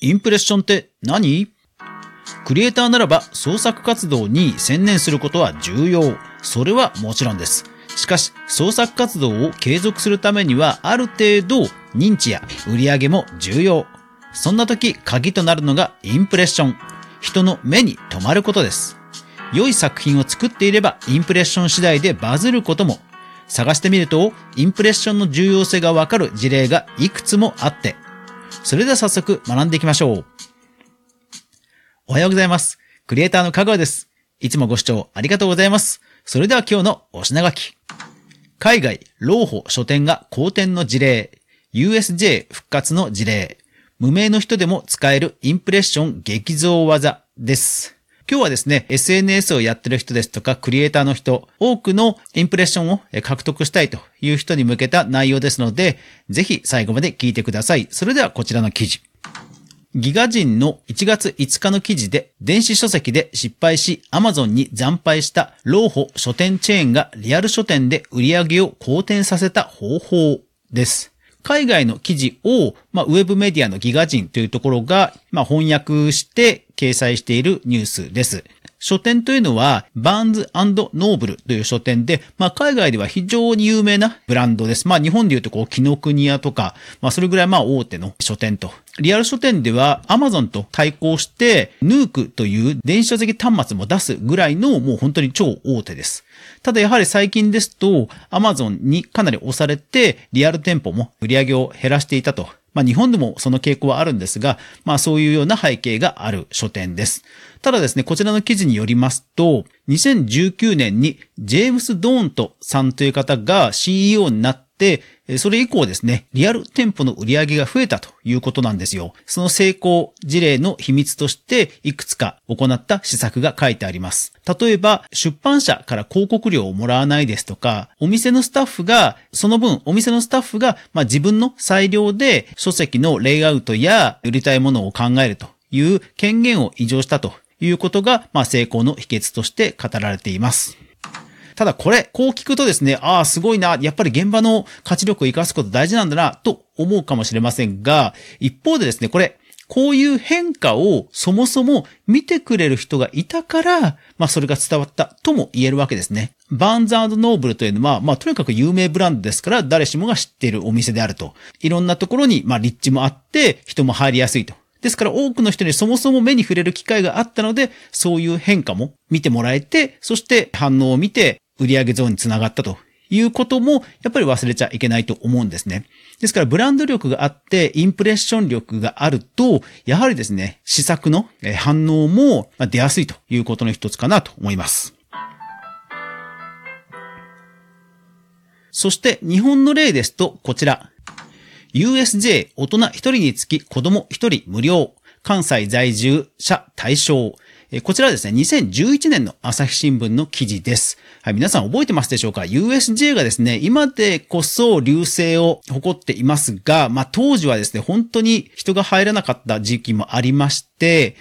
インプレッションって何？クリエイターならば創作活動に専念することは重要。それはもちろんです。しかし、創作活動を継続するためにはある程度認知や売り上げも重要。そんな時鍵となるのがインプレッション。人の目に留まることです。良い作品を作っていればインプレッション次第でバズることも。探してみると、インプレッションの重要性がわかる事例がいくつもあって。それでは早速学んでいきましょう。おはようございます。クリエイターの香川です。いつもご視聴ありがとうございます。それでは今日のお品書き。海外、老舗書店が好転の事例。USJ 復活の事例。無名の人でも使えるインプレッション激増技です。今日はですね、SNS をやってる人ですとか、クリエイターの人、多くのインプレッションを獲得したいという人に向けた内容ですので、ぜひ最後まで聞いてください。それではこちらの記事。ギガ人の1月5日の記事で、電子書籍で失敗し、Amazon に惨敗した老舗書店チェーンがリアル書店で売り上げを好転させた方法です。海外の記事を、まあ、ウェブメディアのギガ人というところが、まあ、翻訳して掲載しているニュースです。書店というのは、バーンズノーブルという書店で、まあ、海外では非常に有名なブランドです。まあ、日本で言うと、こう、キノクニアとか、まあ、それぐらいまあ、大手の書店と。リアル書店では、アマゾンと対抗して、ヌークという電子書籍端末も出すぐらいの、もう本当に超大手です。ただやはり最近ですと、アマゾンにかなり押されて、リアル店舗も売り上げを減らしていたと。まあ日本でもその傾向はあるんですが、まあそういうような背景がある書店です。ただですね、こちらの記事によりますと、2019年にジェームス・ドーントさんという方が CEO になって、それ以降ですね、リアル店舗の売り上げが増えたということなんですよ。その成功事例の秘密として、いくつか行った施策が書いてあります。例えば、出版社から広告料をもらわないですとか、お店のスタッフが、その分、お店のスタッフが、まあ、自分の裁量で書籍のレイアウトや売りたいものを考えるという権限を異常したということが、まあ、成功の秘訣として語られています。ただこれ、こう聞くとですね、ああ、すごいな、やっぱり現場の価値力を活かすこと大事なんだな、と思うかもしれませんが、一方でですね、これ、こういう変化をそもそも見てくれる人がいたから、まあそれが伝わったとも言えるわけですね。バーンズノーブルというのは、まあとにかく有名ブランドですから誰しもが知っているお店であると。いろんなところに、まあ立地もあって人も入りやすいと。ですから多くの人にそもそも目に触れる機会があったので、そういう変化も見てもらえて、そして反応を見て売上ゾーンにつながったということも、やっぱり忘れちゃいけないと思うんですね。ですから、ブランド力があって、インプレッション力があると、やはりですね、施策の反応も出やすいということの一つかなと思います。そして、日本の例ですと、こちら。USJ 大人1人につき子供1人無料。関西在住者対象。こちらですね、2011年の朝日新聞の記事です。はい、皆さん覚えてますでしょうか ?USJ がですね、今でこそ流星を誇っていますが、まあ当時はですね、本当に人が入らなかった時期もありまして、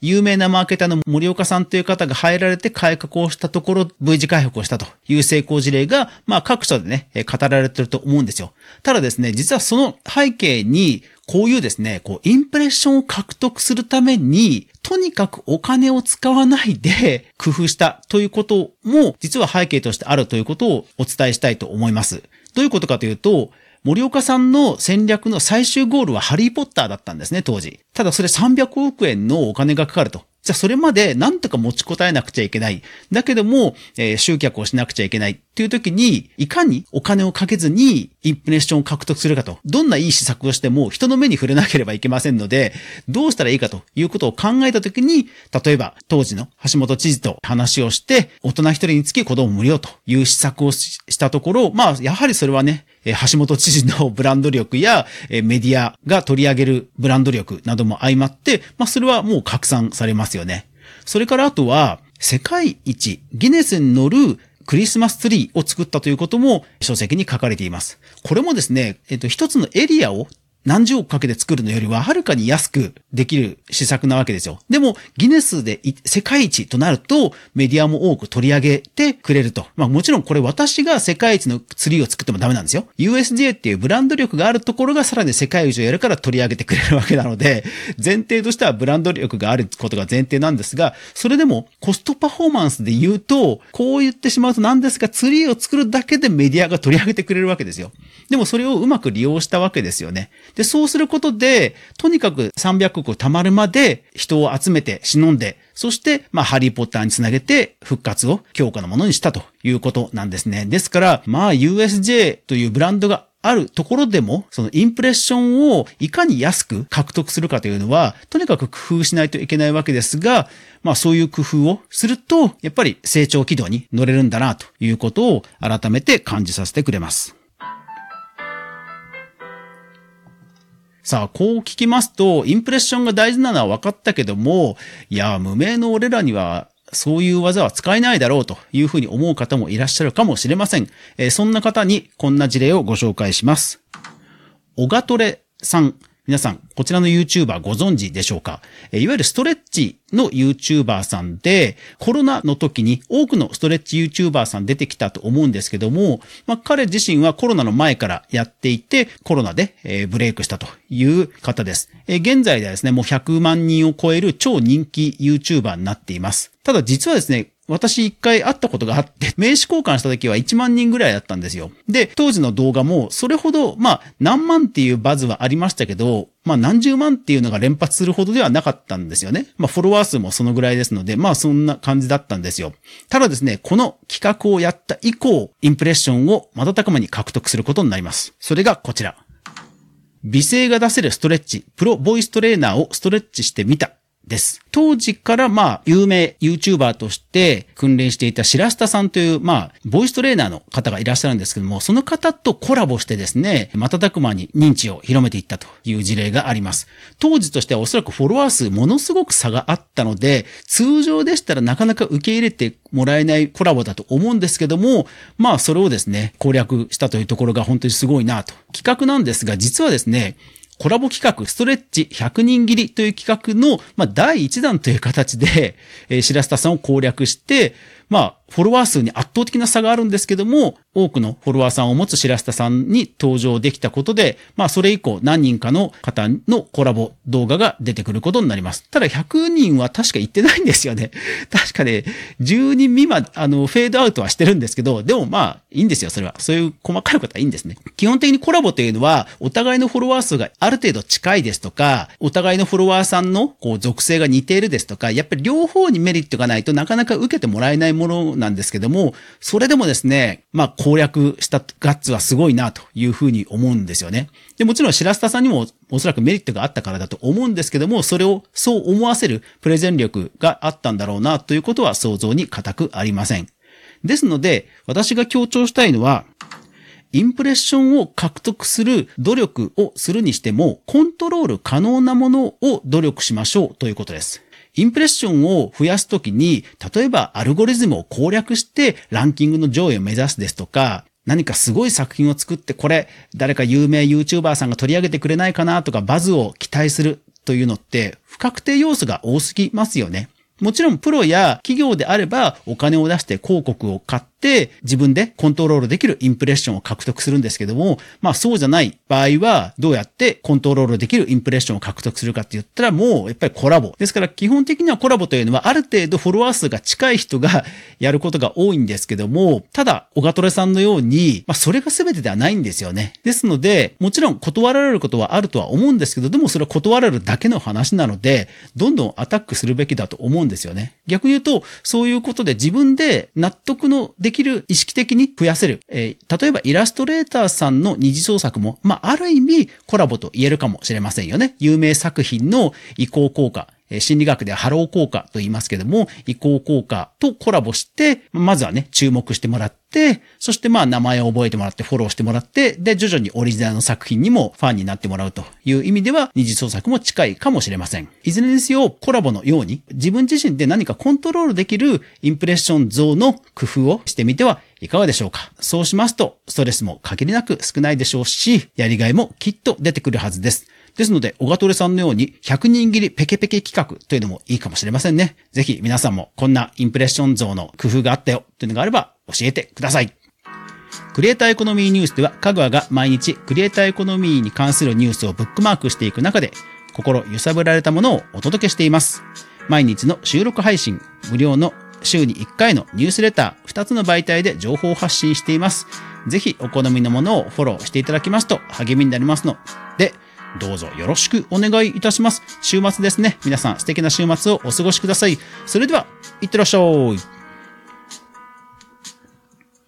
有名なマーケターの森岡さんという方が入られて改革をしたところ、V 字回復をしたという成功事例が、まあ各所でね、語られてると思うんですよ。ただですね、実はその背景に、こういうですね、こう、インプレッションを獲得するために、とにかくお金を使わないで 工夫したということも、実は背景としてあるということをお伝えしたいと思います。どういうことかというと、森岡さんの戦略の最終ゴールはハリーポッターだったんですね、当時。ただそれ300億円のお金がかかると。じゃあそれまでなんとか持ちこたえなくちゃいけない。だけども、えー、集客をしなくちゃいけないっていう時に、いかにお金をかけずにインプレッションを獲得するかと。どんないい施策をしても人の目に触れなければいけませんので、どうしたらいいかということを考えた時に、例えば当時の橋本知事と話をして、大人一人につき子供無料という施策をしたところ、まあ、やはりそれはね、橋本知事のブランド力やメディアが取り上げるブランド力なども相まって、まあそれはもう拡散されますよね。それからあとは、世界一ギネスに乗るクリスマスツリーを作ったということも書籍に書かれています。これもですね、えっと、一つのエリアを何十億かけて作るのよりははるかに安くできる施策なわけですよ。でも、ギネスで世界一となると、メディアも多く取り上げてくれると。まあもちろんこれ私が世界一のツリーを作ってもダメなんですよ。USJ っていうブランド力があるところがさらに世界一をやるから取り上げてくれるわけなので、前提としてはブランド力があることが前提なんですが、それでもコストパフォーマンスで言うと、こう言ってしまうとなんですが、ツリーを作るだけでメディアが取り上げてくれるわけですよ。でもそれをうまく利用したわけですよね。で、そうすることで、とにかく300億貯まるまで人を集めて忍んで、そして、まあ、ハリーポッターにつなげて復活を強化のものにしたということなんですね。ですから、まあ、USJ というブランドがあるところでも、そのインプレッションをいかに安く獲得するかというのは、とにかく工夫しないといけないわけですが、まあそういう工夫をすると、やっぱり成長軌道に乗れるんだなということを改めて感じさせてくれます。さあ、こう聞きますと、インプレッションが大事なのは分かったけども、いや、無名の俺らには、そういう技は使えないだろうというふうに思う方もいらっしゃるかもしれません。えー、そんな方にこんな事例をご紹介します。オガトレさん皆さん、こちらの YouTuber ご存知でしょうか？いわゆるストレッチの YouTuber さんで、コロナの時に多くのストレッチ YouTuber さん出てきたと思うんですけども、まあ、彼自身はコロナの前からやっていて、コロナでブレイクしたという方です。現在ではですね、もう100万人を超える超人気 YouTuber になっています。ただ実はですね、私一回会ったことがあって、名刺交換した時は1万人ぐらいだったんですよ。で、当時の動画も、それほど、まあ、何万っていうバズはありましたけど、まあ、何十万っていうのが連発するほどではなかったんですよね。まあ、フォロワー数もそのぐらいですので、まあ、そんな感じだったんですよ。ただですね、この企画をやった以降、インプレッションを瞬く間に獲得することになります。それがこちら。美声が出せるストレッチ、プロボイストレーナーをストレッチしてみた。です。当時からまあ、有名 YouTuber として訓練していた白下さんという、まあ、ボイストレーナーの方がいらっしゃるんですけども、その方とコラボしてですね、瞬く間に認知を広めていったという事例があります。当時としてはおそらくフォロワー数ものすごく差があったので、通常でしたらなかなか受け入れてもらえないコラボだと思うんですけども、まあそれをですね、攻略したというところが本当にすごいなと。企画なんですが、実はですね、コラボ企画、ストレッチ100人切りという企画の、まあ、第1弾という形で、えー、白下さんを攻略して、まあ、フォロワー数に圧倒的な差があるんですけども、多くのフォロワーさんを持つ白下さんに登場できたことで、まあ、それ以降何人かの方のコラボ動画が出てくることになります。ただ100人は確か言ってないんですよね。確かね、10人未満、あの、フェードアウトはしてるんですけど、でもまあ、いいんですよ、それは。そういう細かいことはいいんですね。基本的にコラボというのは、お互いのフォロワー数がある程度近いですとか、お互いのフォロワーさんのこう属性が似ているですとか、やっぱり両方にメリットがないとなかなか受けてもらえないものなんですけども、それでもですね、まあ攻略したガッツはすごいなというふうに思うんですよね。で、もちろん白スさんにもおそらくメリットがあったからだと思うんですけども、それをそう思わせるプレゼン力があったんだろうなということは想像に固くありません。ですので、私が強調したいのは、インプレッションを獲得する努力をするにしても、コントロール可能なものを努力しましょうということです。インプレッションを増やすときに、例えばアルゴリズムを攻略してランキングの上位を目指すですとか、何かすごい作品を作って、これ、誰か有名 YouTuber さんが取り上げてくれないかなとか、バズを期待するというのって、不確定要素が多すぎますよね。もちろんプロや企業であればお金を出して広告を買って自分でコントロールできるインプレッションを獲得するんですけども、まあそうじゃない場合はどうやってコントロールできるインプレッションを獲得するかって言ったらもうやっぱりコラボ。ですから基本的にはコラボというのはある程度フォロワー数が近い人が やることが多いんですけども、ただ、オガトレさんのように、まあそれが全てではないんですよね。ですので、もちろん断られることはあるとは思うんですけど、でもそれは断られるだけの話なので、どんどんアタックするべきだと思うんですよね。逆に言うと、そういうことで自分で納得のでできる意識的に増やせる。えー、例えばイラストレーターさんの二次創作も、まあ、ある意味コラボと言えるかもしれませんよね。有名作品の威光効果。心理学でハロー効果と言いますけども、威光効果とコラボして、まずはね、注目してもらって、そしてまあ名前を覚えてもらってフォローしてもらって、で、徐々にオリジナルの作品にもファンになってもらうという意味では、二次創作も近いかもしれません。いずれにせよ、コラボのように、自分自身で何かコントロールできるインプレッション増の工夫をしてみてはいかがでしょうかそうしますと、ストレスも限りなく少ないでしょうし、やりがいもきっと出てくるはずです。ですので、オガトレさんのように100人切りペケペケ企画というのもいいかもしれませんね。ぜひ皆さんもこんなインプレッション像の工夫があったよというのがあれば教えてください。クリエイターエコノミーニュースでは、かぐわが毎日クリエイターエコノミーに関するニュースをブックマークしていく中で、心揺さぶられたものをお届けしています。毎日の収録配信、無料の週に1回のニュースレター、2つの媒体で情報を発信しています。ぜひお好みのものをフォローしていただきますと励みになりますので、どうぞよろしくお願いいたします。週末ですね。皆さん素敵な週末をお過ごしください。それでは、いってらっしゃい。